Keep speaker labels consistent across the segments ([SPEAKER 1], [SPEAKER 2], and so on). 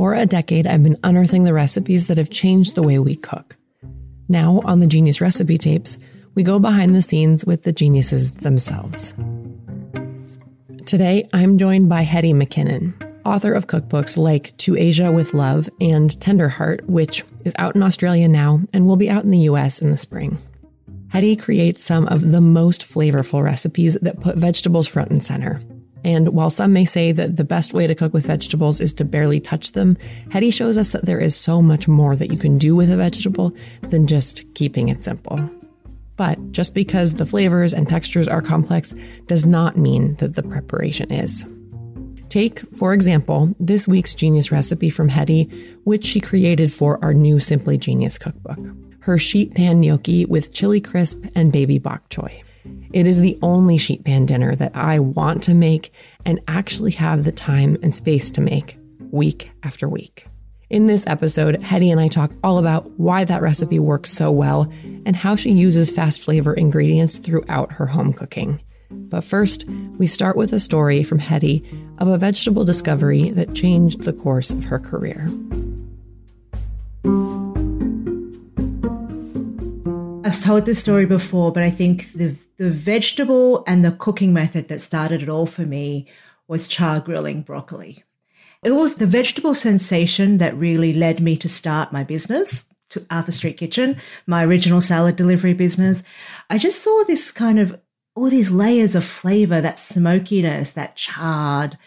[SPEAKER 1] For a decade, I've been unearthing the recipes that have changed the way we cook. Now, on the Genius Recipe Tapes, we go behind the scenes with the geniuses themselves. Today, I'm joined by Hetty McKinnon, author of cookbooks like To Asia with Love and Tenderheart, which is out in Australia now and will be out in the US in the spring. Hetty creates some of the most flavorful recipes that put vegetables front and center, and while some may say that the best way to cook with vegetables is to barely touch them, Hetty shows us that there is so much more that you can do with a vegetable than just keeping it simple. But just because the flavors and textures are complex does not mean that the preparation is. Take, for example, this week's genius recipe from Hetty, which she created for our new Simply Genius cookbook her sheet pan gnocchi with chili crisp and baby bok choy. It is the only sheet pan dinner that I want to make and actually have the time and space to make week after week. In this episode, Hetty and I talk all about why that recipe works so well and how she uses fast flavor ingredients throughout her home cooking. But first, we start with a story from Hetty of a vegetable discovery that changed the course of her career.
[SPEAKER 2] I've told this story before, but I think the the vegetable and the cooking method that started it all for me was char grilling broccoli. It was the vegetable sensation that really led me to start my business, to Arthur Street Kitchen, my original salad delivery business. I just saw this kind of all these layers of flavor, that smokiness, that charred,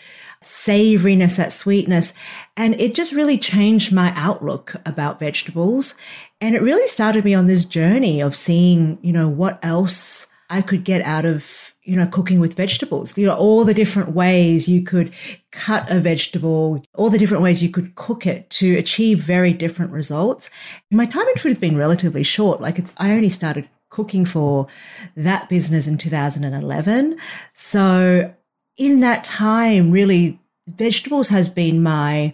[SPEAKER 2] savoriness, that sweetness. And it just really changed my outlook about vegetables. And it really started me on this journey of seeing, you know, what else I could get out of, you know, cooking with vegetables. You know, all the different ways you could cut a vegetable, all the different ways you could cook it to achieve very different results. My time in food has been relatively short. Like it's, I only started cooking for that business in 2011. So in that time, really, vegetables has been my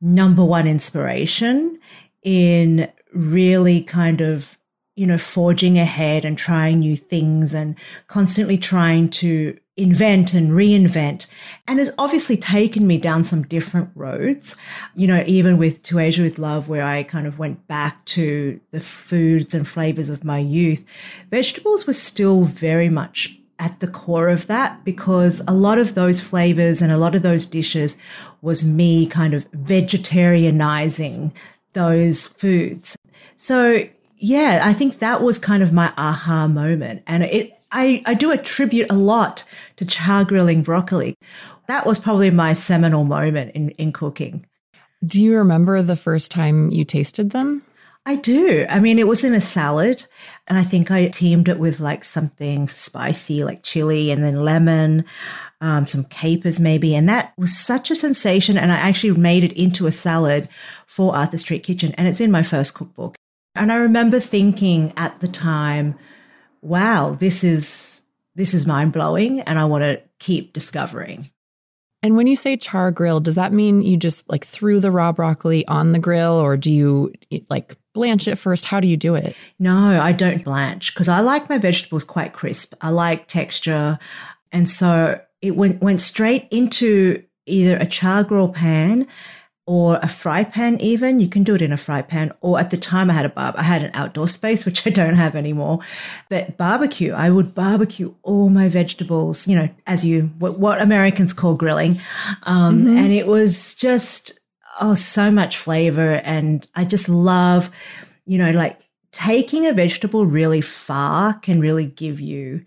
[SPEAKER 2] number one inspiration in really kind of, you know, forging ahead and trying new things and constantly trying to invent and reinvent. And it's obviously taken me down some different roads, you know, even with To Asia with Love, where I kind of went back to the foods and flavors of my youth. Vegetables were still very much at the core of that because a lot of those flavors and a lot of those dishes was me kind of vegetarianizing those foods. So yeah, I think that was kind of my aha moment. And it, I, I do attribute a lot to char grilling broccoli. That was probably my seminal moment in, in cooking.
[SPEAKER 1] Do you remember the first time you tasted them?
[SPEAKER 2] I do. I mean, it was in a salad, and I think I teamed it with like something spicy, like chili, and then lemon, um, some capers maybe. And that was such a sensation. And I actually made it into a salad for Arthur Street Kitchen, and it's in my first cookbook. And I remember thinking at the time, wow, this is this is mind blowing, and I want to keep discovering.
[SPEAKER 1] And when you say char grill, does that mean you just like threw the raw broccoli on the grill or do you like blanch it first? How do you do it?
[SPEAKER 2] No, I don't blanch because I like my vegetables quite crisp. I like texture. And so it went, went straight into either a char grill pan or a fry pan even. You can do it in a fry pan. Or at the time I had a barb, I had an outdoor space, which I don't have anymore. But barbecue, I would barbecue all my vegetables, you know, as you, what, what Americans call grilling. Um, mm-hmm. and it was just, oh, so much flavor. And I just love, you know, like taking a vegetable really far can really give you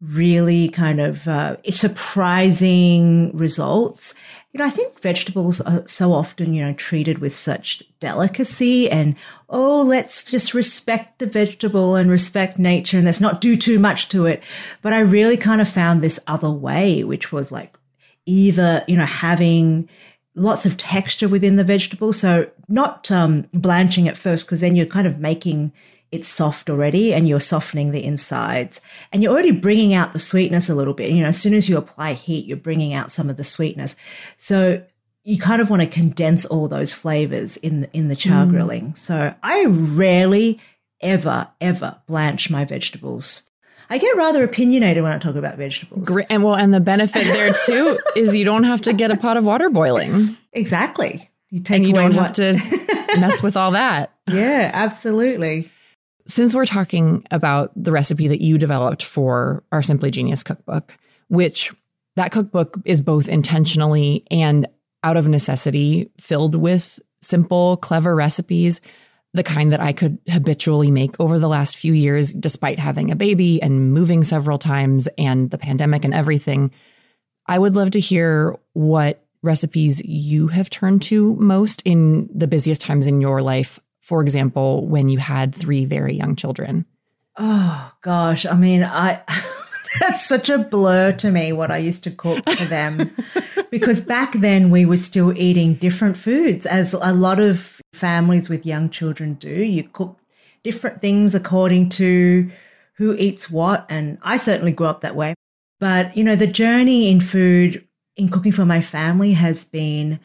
[SPEAKER 2] really kind of uh, surprising results. You know, I think vegetables are so often, you know, treated with such delicacy and, oh, let's just respect the vegetable and respect nature and let's not do too much to it. But I really kind of found this other way, which was like either, you know, having lots of texture within the vegetable. So not um, blanching at first, because then you're kind of making it's soft already and you're softening the insides and you're already bringing out the sweetness a little bit. You know, as soon as you apply heat, you're bringing out some of the sweetness. So you kind of want to condense all those flavors in, in the char mm. grilling. So I rarely ever, ever blanch my vegetables. I get rather opinionated when I talk about vegetables.
[SPEAKER 1] Great. And well, and the benefit there too is you don't have to get a pot of water boiling.
[SPEAKER 2] Exactly.
[SPEAKER 1] You take and you don't what- have to mess with all that.
[SPEAKER 2] Yeah, absolutely
[SPEAKER 1] since we're talking about the recipe that you developed for our Simply Genius cookbook, which that cookbook is both intentionally and out of necessity filled with simple, clever recipes, the kind that I could habitually make over the last few years, despite having a baby and moving several times and the pandemic and everything. I would love to hear what recipes you have turned to most in the busiest times in your life for example, when you had three very young children?
[SPEAKER 2] Oh, gosh. I mean, I. That's such a blur to me what I used to cook for them. because back then we were still eating different foods, as a lot of families with young children do. You cook different things according to who eats what. And I certainly grew up that way. But, you know, the journey in food, in cooking for my family has been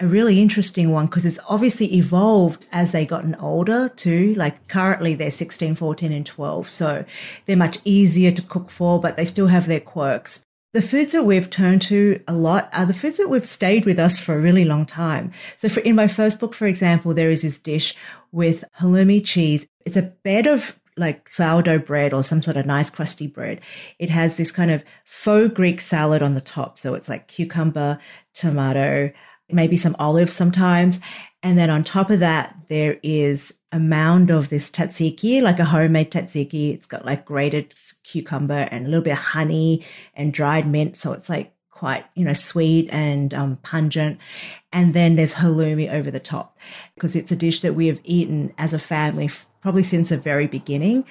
[SPEAKER 2] a really interesting one because it's obviously evolved as they gotten older too. Like currently they're 16, 14 and 12. So they're much easier to cook for, but they still have their quirks. The foods that we've turned to a lot are the foods that we've stayed with us for a really long time. So for, in my first book, for example, there is this dish with halloumi cheese. It's a bed of like sourdough bread or some sort of nice crusty bread. It has this kind of faux Greek salad on the top. So it's like cucumber, tomato, maybe some olives sometimes. And then on top of that, there is a mound of this tzatziki, like a homemade tzatziki. It's got like grated cucumber and a little bit of honey and dried mint. So it's like quite, you know, sweet and um, pungent. And then there's halloumi over the top because it's a dish that we have eaten as a family probably since the very beginning.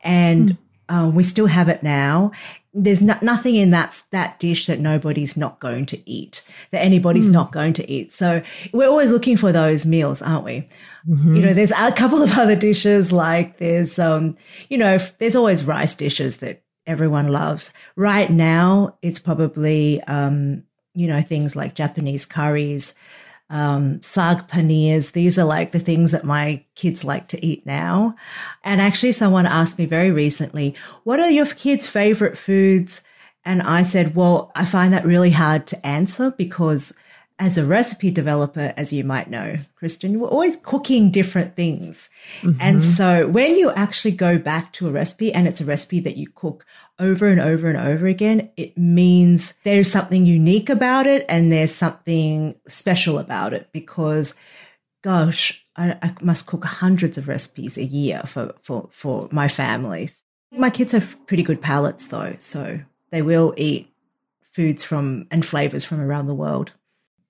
[SPEAKER 2] And mm. um, we still have it now there's no, nothing in that that dish that nobody's not going to eat, that anybody's mm. not going to eat. So we're always looking for those meals, aren't we? Mm-hmm. You know, there's a couple of other dishes like there's, um, you know, there's always rice dishes that everyone loves. Right now, it's probably, um, you know, things like Japanese curries, um, saag paneers. These are like the things that my kids like to eat now. And actually, someone asked me very recently, what are your kids' favorite foods? And I said, well, I find that really hard to answer because as a recipe developer, as you might know, Kristen, we're always cooking different things. Mm-hmm. And so when you actually go back to a recipe and it's a recipe that you cook over and over and over again, it means there's something unique about it and there's something special about it because gosh, I, I must cook hundreds of recipes a year for, for, for my families. My kids have pretty good palates though, so they will eat foods from and flavors from around the world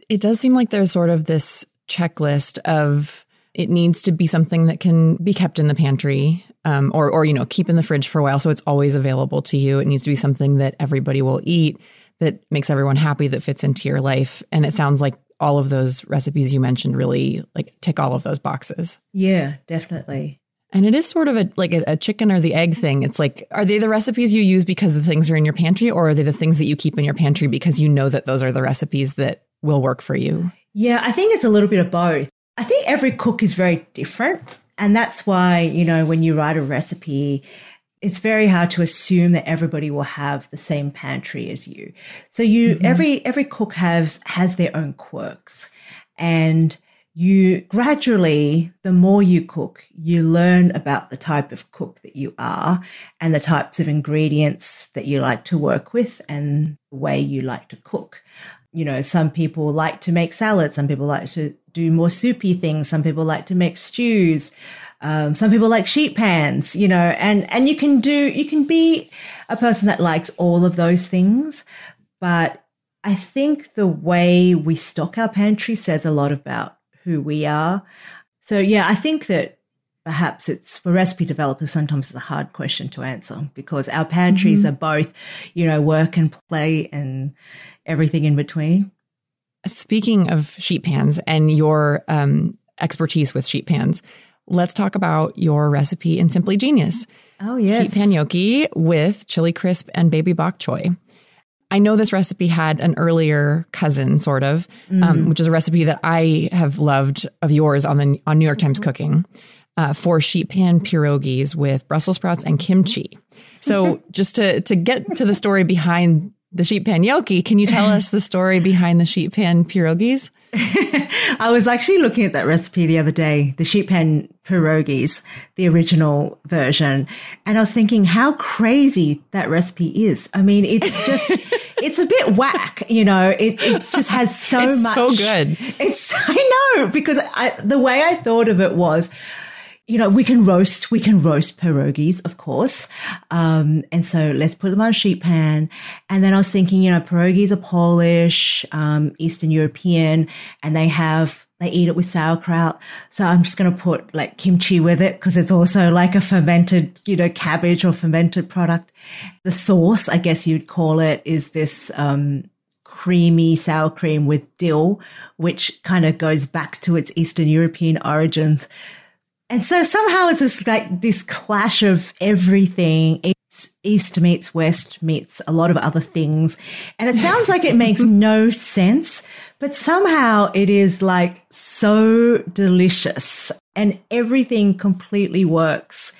[SPEAKER 1] it does seem like there's sort of this checklist of it needs to be something that can be kept in the pantry um, or, or, you know, keep in the fridge for a while. So it's always available to you. It needs to be something that everybody will eat, that makes everyone happy, that fits into your life. And it sounds like all of those recipes you mentioned really like tick all of those boxes.
[SPEAKER 2] Yeah, definitely.
[SPEAKER 1] And it is sort of a like a, a, chicken or the egg thing. It's like, are they the recipes you use because the things are in your pantry, or are they the things that you keep in your pantry because you know that those are the recipes that will work for you?
[SPEAKER 2] Yeah, I think it's a little bit of both. I think every cook is very different. And that's why, you know, when you write a recipe, it's very hard to assume that everybody will have the same pantry as you. So you, mm-hmm. every, every cook has, has their own quirks and you gradually, the more you cook, you learn about the type of cook that you are and the types of ingredients that you like to work with and the way you like to cook you know, some people like to make salads, some people like to do more soupy things, some people like to make stews. Um, some people like sheet pans, you know, and, and you can do, you can be a person that likes all of those things. But I think the way we stock our pantry says a lot about who we are. So yeah, I think that perhaps it's for recipe developers, sometimes it's a hard question to answer because our pantries mm-hmm. are both, you know, work and play and everything in between.
[SPEAKER 1] Speaking of sheet pans and your um, expertise with sheet pans, let's talk about your recipe in Simply Genius.
[SPEAKER 2] Oh, yes.
[SPEAKER 1] Sheet pan gnocchi with chili crisp and baby bok choy. I know this recipe had an earlier cousin, sort of, um, mm. um, which is a recipe that I have loved of yours on the on New York Times Cooking uh, for sheet pan pierogies with Brussels sprouts and kimchi. So, just to to get to the story behind the sheet pan gnocchi. Can you tell us the story behind the sheet pan pierogies?
[SPEAKER 2] I was actually looking at that recipe the other day, the sheet pan pierogies, the original version, and I was thinking how crazy that recipe is. I mean, it's just, it's a bit whack, you know, it, it just has so
[SPEAKER 1] it's
[SPEAKER 2] much.
[SPEAKER 1] so good.
[SPEAKER 2] It's, I know, because I, the way I thought of it was, you know, we can roast, we can roast pierogies, of course. Um, and so let's put them on a sheet pan. And then I was thinking, you know, pierogies are Polish, um, Eastern European, and they have, they eat it with sauerkraut. So I'm just going to put like kimchi with it because it's also like a fermented, you know, cabbage or fermented product. The sauce, I guess you'd call it, is this, um, creamy sour cream with dill, which kind of goes back to its Eastern European origins. And so somehow it's this like this clash of everything. It's East meets West meets a lot of other things. And it sounds like it makes no sense, but somehow it is like so delicious and everything completely works.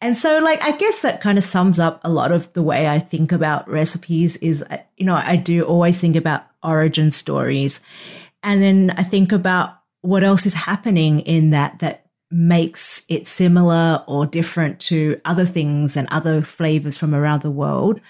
[SPEAKER 2] And so like, I guess that kind of sums up a lot of the way I think about recipes is, uh, you know, I do always think about origin stories. And then I think about what else is happening in that, that makes it similar or different to other things and other flavors from around the world.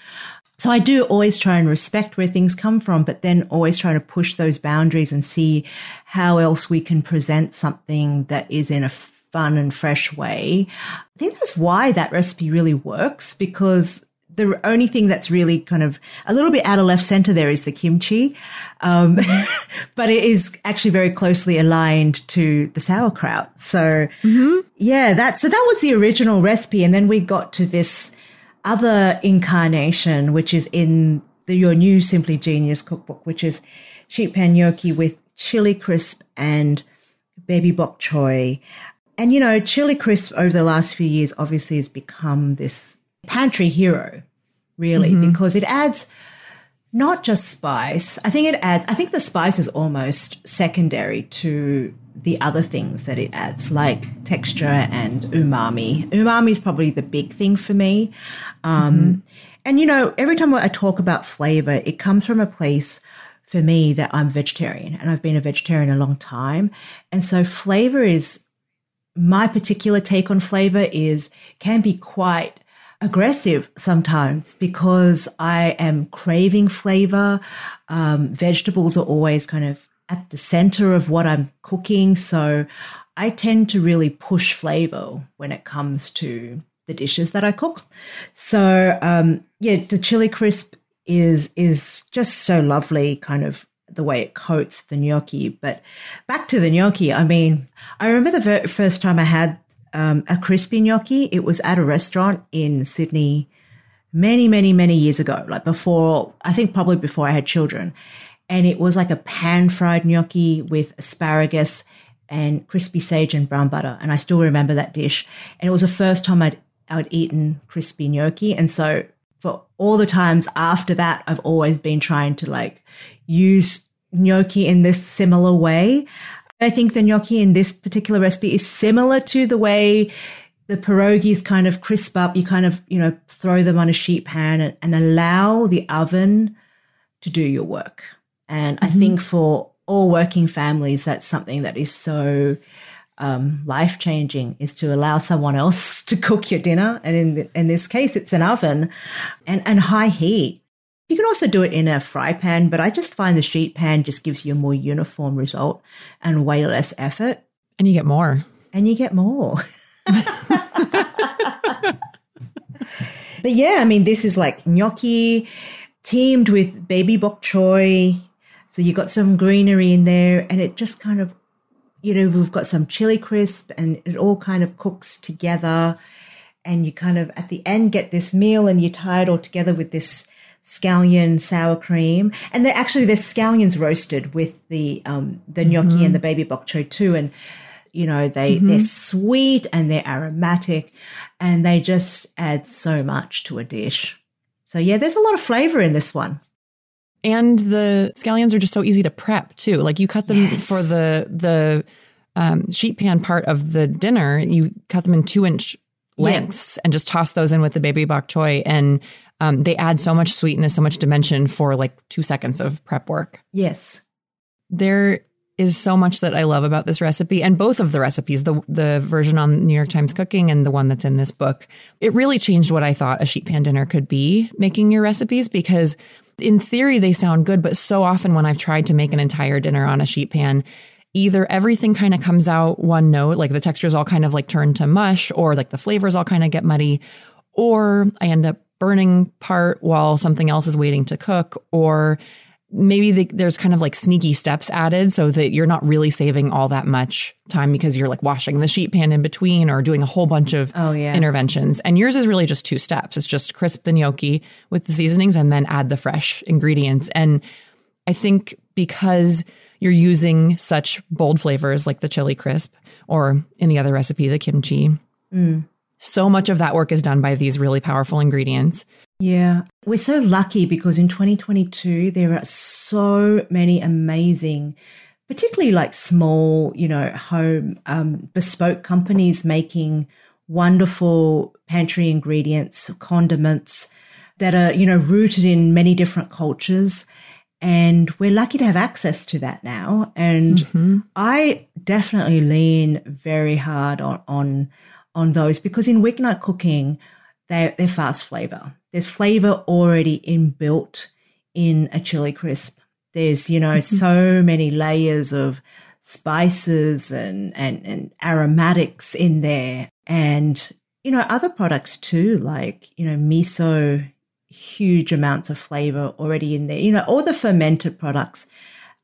[SPEAKER 2] So I do always try and respect where things come from, but then always try to push those boundaries and see how else we can present something that is in a fun and fresh way. I think that's why that recipe really works because the only thing that's really kind of a little bit out of left center there is the kimchi. Um, but it is actually very closely aligned to the sauerkraut. So mm-hmm. yeah, that, so that was the original recipe. And then we got to this other incarnation, which is in the, your new Simply Genius cookbook, which is sheet pan gnocchi with chili crisp and baby bok choy. And, you know, chili crisp over the last few years obviously has become this pantry hero, really, mm-hmm. because it adds not just spice. I think it adds, I think the spice is almost secondary to the other things that it adds, like texture and umami. Umami is probably the big thing for me. Um, mm-hmm. And, you know, every time I talk about flavor, it comes from a place for me that I'm vegetarian and I've been a vegetarian a long time. And so flavor is my particular take on flavor is can be quite aggressive sometimes because I am craving flavor. Um, vegetables are always kind of at the center of what I'm cooking. So I tend to really push flavor when it comes to the dishes that I cook. So, um, yeah, the chili crisp is, is just so lovely kind of the way it coats the gnocchi. But back to the gnocchi, I mean, I remember the very first time I had um, a crispy gnocchi. It was at a restaurant in Sydney many, many, many years ago, like before, I think probably before I had children. And it was like a pan fried gnocchi with asparagus and crispy sage and brown butter. And I still remember that dish. And it was the first time I'd, I'd eaten crispy gnocchi. And so for all the times after that, I've always been trying to like use gnocchi in this similar way. I think the gnocchi in this particular recipe is similar to the way the pierogies kind of crisp up. You kind of, you know, throw them on a sheet pan and, and allow the oven to do your work. And mm-hmm. I think for all working families, that's something that is so um, life changing is to allow someone else to cook your dinner. And in, the, in this case, it's an oven and, and high heat You can also do it in a fry pan, but I just find the sheet pan just gives you a more uniform result and way less effort.
[SPEAKER 1] And you get more.
[SPEAKER 2] And you get more. but yeah, I mean, this is like gnocchi teamed with baby bok choy. So you got some greenery in there and it just kind of, you know, we've got some chili crisp and it all kind of cooks together. And you kind of at the end get this meal and you tie it all together with this scallion sour cream. And they're actually, there's scallions roasted with the, um, the gnocchi mm-hmm. and the baby bok choy too. And, you know, they, mm-hmm. they're sweet and they're aromatic and they just add so much to a dish. So yeah, there's a lot of flavor in this one.
[SPEAKER 1] And the scallions are just so easy to prep too. Like you cut them yes. for the the um, sheet pan part of the dinner. You cut them in two inch lengths yeah. and just toss those in with the baby bok choy, and um, they add so much sweetness, so much dimension for like two seconds of prep work.
[SPEAKER 2] Yes,
[SPEAKER 1] there is so much that I love about this recipe and both of the recipes, the the version on New York Times Cooking and the one that's in this book. It really changed what I thought a sheet pan dinner could be making your recipes because in theory they sound good, but so often when I've tried to make an entire dinner on a sheet pan, either everything kind of comes out one note, like the textures all kind of like turn to mush or like the flavors all kind of get muddy, or I end up burning part while something else is waiting to cook or maybe the, there's kind of like sneaky steps added so that you're not really saving all that much time because you're like washing the sheet pan in between or doing a whole bunch of oh, yeah. interventions. And yours is really just two steps. It's just crisp the gnocchi with the seasonings and then add the fresh ingredients. And I think because you're using such bold flavors like the chili crisp or in the other recipe, the kimchi, mm. So much of that work is done by these really powerful ingredients.
[SPEAKER 2] Yeah. We're so lucky because in 2022, there are so many amazing, particularly like small, you know, home um, bespoke companies making wonderful pantry ingredients, condiments that are, you know, rooted in many different cultures. And we're lucky to have access to that now. And mm-hmm. I definitely lean very hard on, on, on those because in weeknight cooking, they're, they're fast flavor. There's flavor already inbuilt in a chili crisp. There's, you know, mm-hmm. so many layers of spices and, and, and aromatics in there. And, you know, other products too, like, you know, miso, huge amounts of flavor already in there. You know, all the fermented products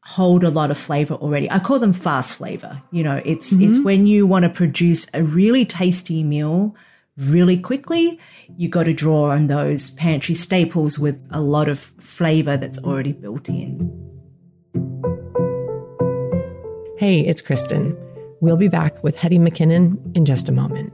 [SPEAKER 2] hold a lot of flavor already. I call them fast flavor. You know, it's, mm-hmm. it's when you want to produce a really tasty meal really quickly, you got to draw on those pantry staples with a lot of flavor that's already built in.
[SPEAKER 1] Hey, it's Kristen. We'll be back with Hetty McKinnon in just a moment.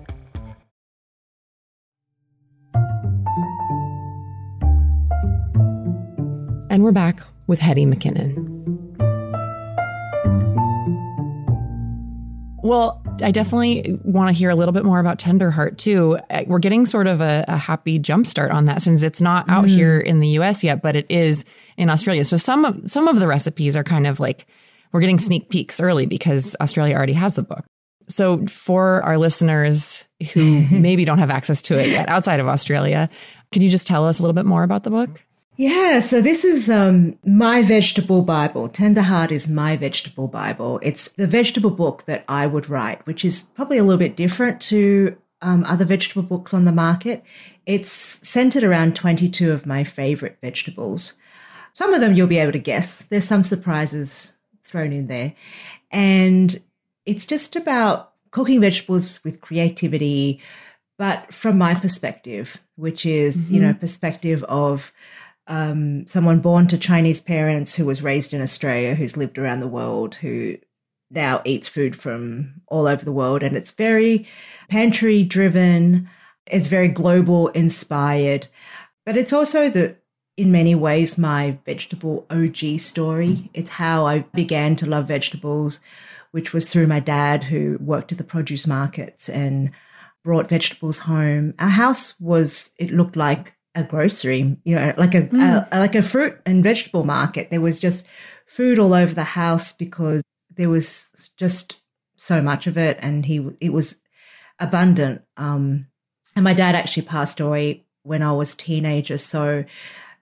[SPEAKER 1] And we're back with Hetty McKinnon. Well, I definitely want to hear a little bit more about Tenderheart too. We're getting sort of a, a happy jumpstart on that since it's not out mm. here in the US yet, but it is in Australia. So some of some of the recipes are kind of like we're getting sneak peeks early because Australia already has the book. So for our listeners who maybe don't have access to it yet outside of Australia, could you just tell us a little bit more about the book?
[SPEAKER 2] Yeah, so this is um, my vegetable Bible. Tender Heart is my vegetable Bible. It's the vegetable book that I would write, which is probably a little bit different to um, other vegetable books on the market. It's centered around 22 of my favorite vegetables. Some of them you'll be able to guess. There's some surprises thrown in there. And it's just about cooking vegetables with creativity, but from my perspective, which is, mm-hmm. you know, perspective of um, someone born to Chinese parents who was raised in Australia, who's lived around the world, who now eats food from all over the world. And it's very pantry driven, it's very global inspired, but it's also the in many ways my vegetable OG story. It's how I began to love vegetables, which was through my dad who worked at the produce markets and brought vegetables home. Our house was, it looked like a grocery, you know, like a, mm. a, like a fruit and vegetable market. There was just food all over the house because there was just so much of it and he it was abundant um and my dad actually passed away when I was a teenager so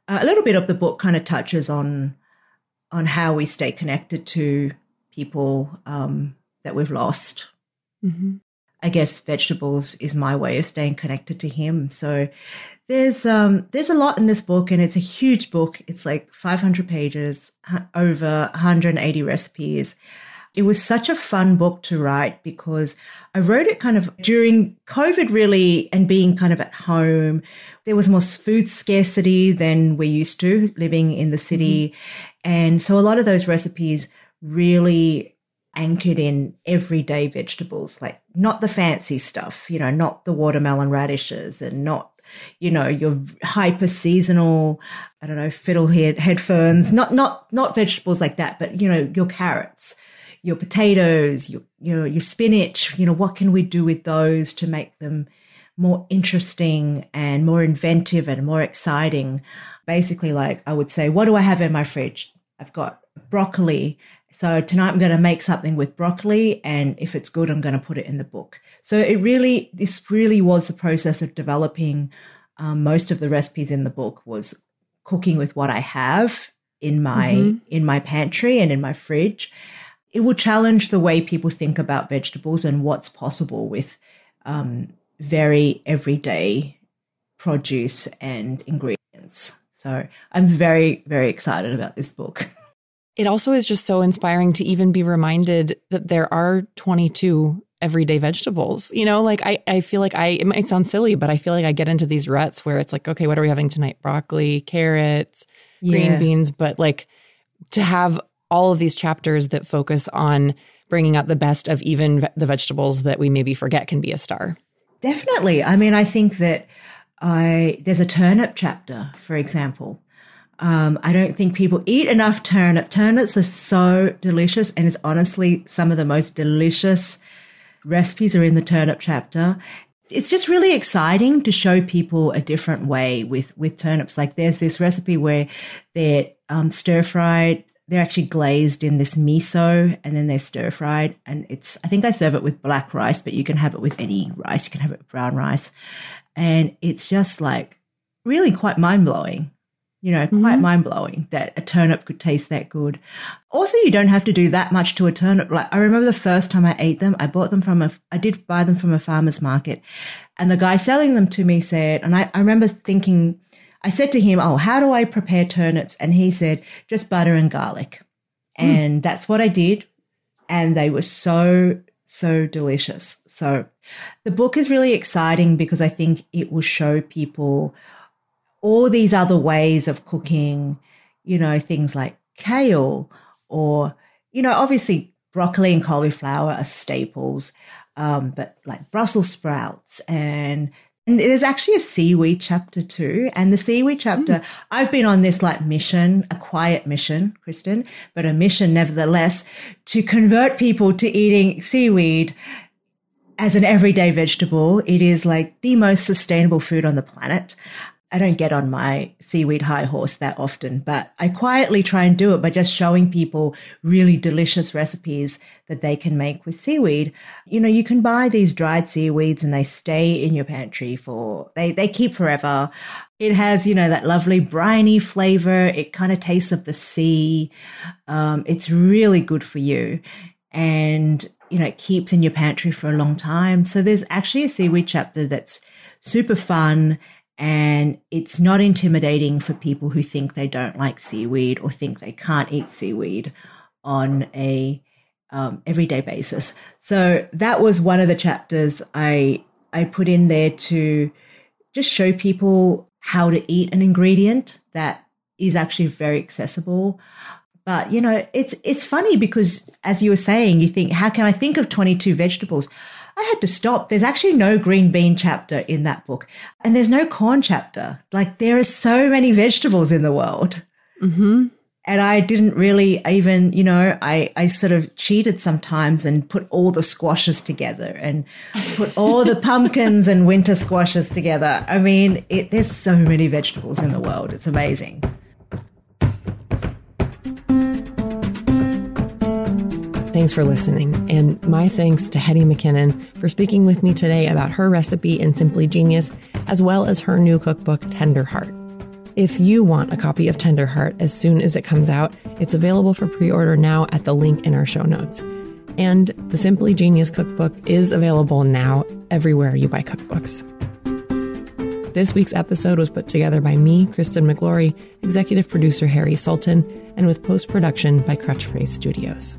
[SPEAKER 2] uh, a little bit of the book kind of touches on on how we stay connected to people um that we've lost mm-hmm. I guess vegetables is my way of staying connected to him. So there's um there's a lot in this book and it's a huge book. It's like 500 pages, over 180 recipes. It was such a fun book to write because I wrote it kind of during COVID really and being kind of at home. There was more food scarcity than we're used to living in the city. Mm-hmm. And so a lot of those recipes really anchored in everyday vegetables, like not the fancy stuff, you know, not the watermelon radishes and not, you know, your hyper seasonal, I don't know, fiddlehead head ferns, not, not, not vegetables like that, but, you know, your carrots, your potatoes, your, your, your spinach, you know, what can we do with those to make them more interesting and more inventive and more exciting? Basically, like I would say, what do I have in my fridge? I've got broccoli so tonight I'm going to make something with broccoli. And if it's good, I'm going to put it in the book. So it really, this really was the process of developing um, most of the recipes in the book was cooking with what I have in my, mm-hmm. in my pantry and in my fridge. It will challenge the way people think about vegetables and what's possible with um, very everyday produce and ingredients. So I'm very, very excited about this book.
[SPEAKER 1] it also is just so inspiring to even be reminded that there are 22 everyday vegetables. You know, like I, I feel like I, it might sound silly, but I feel like I get into these ruts where it's like, okay, what are we having tonight? Broccoli, carrots, yeah. green beans. But like to have all of these chapters that focus on bringing out the best of even the vegetables that we maybe forget can be a star.
[SPEAKER 2] Definitely. I mean, I think that I, there's a turnip chapter, for example, um, I don't think people eat enough turnip. Turnips are so delicious, and it's honestly some of the most delicious recipes are in the turnip chapter. It's just really exciting to show people a different way with with turnips. Like there's this recipe where they're um, stir fried. They're actually glazed in this miso, and then they're stir fried. And it's I think I serve it with black rice, but you can have it with any rice. You can have it with brown rice, and it's just like really quite mind blowing you know, quite mm-hmm. mind blowing that a turnip could taste that good. Also, you don't have to do that much to a turnip. Like I remember the first time I ate them, I bought them from a, I did buy them from a farmer's market and the guy selling them to me said, and I, I remember thinking, I said to him, Oh, how do I prepare turnips? And he said, just butter and garlic. Mm. And that's what I did. And they were so, so delicious. So the book is really exciting because I think it will show people all these other ways of cooking, you know, things like kale or, you know, obviously broccoli and cauliflower are staples, um, but like Brussels sprouts and and there's actually a seaweed chapter too. And the seaweed chapter, mm. I've been on this like mission, a quiet mission, Kristen, but a mission nevertheless to convert people to eating seaweed as an everyday vegetable. It is like the most sustainable food on the planet. I don't get on my seaweed high horse that often, but I quietly try and do it by just showing people really delicious recipes that they can make with seaweed. You know, you can buy these dried seaweeds and they stay in your pantry for, they, they keep forever. It has, you know, that lovely briny flavor. It kind of tastes of the sea. Um, it's really good for you. And, you know, it keeps in your pantry for a long time. So there's actually a seaweed chapter that's super fun and it's not intimidating for people who think they don't like seaweed or think they can't eat seaweed on a um, everyday basis. So that was one of the chapters I I put in there to just show people how to eat an ingredient that is actually very accessible. But you know, it's it's funny because as you were saying, you think, how can I think of 22 vegetables? I had to stop. There's actually no green bean chapter in that book, and there's no corn chapter. Like there are so many vegetables in the world.
[SPEAKER 1] Mm-hmm.
[SPEAKER 2] And I didn't really even, you know, I, I sort of cheated sometimes and put all the squashes together and put all the pumpkins and winter squashes together. I mean, it, there's so many vegetables in the world. It's amazing.
[SPEAKER 1] Thanks for listening, and my thanks to Hetty McKinnon for speaking with me today about her recipe in Simply Genius, as well as her new cookbook, Tender Heart. If you want a copy of Tender Heart as soon as it comes out, it's available for pre order now at the link in our show notes. And the Simply Genius cookbook is available now everywhere you buy cookbooks. This week's episode was put together by me, Kristen Miglore, executive producer Harry Sultan, and with post production by Crutch Phrase Studios.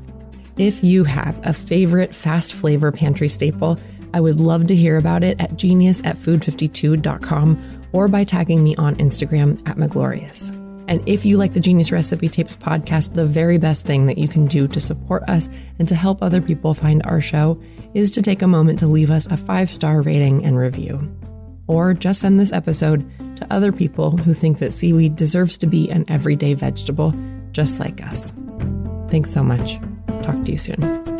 [SPEAKER 1] If you have a favorite fast flavor pantry staple, I would love to hear about it at genius at food52.com or by tagging me on Instagram at Miglorious. And if you like the Genius Recipe Tapes podcast, the very best thing that you can do to support us and to help other people find our show is to take a moment to leave us a five star rating and review. Or just send this episode to other people who think that seaweed deserves to be an everyday vegetable, just like us. Thanks so much. Talk to you soon.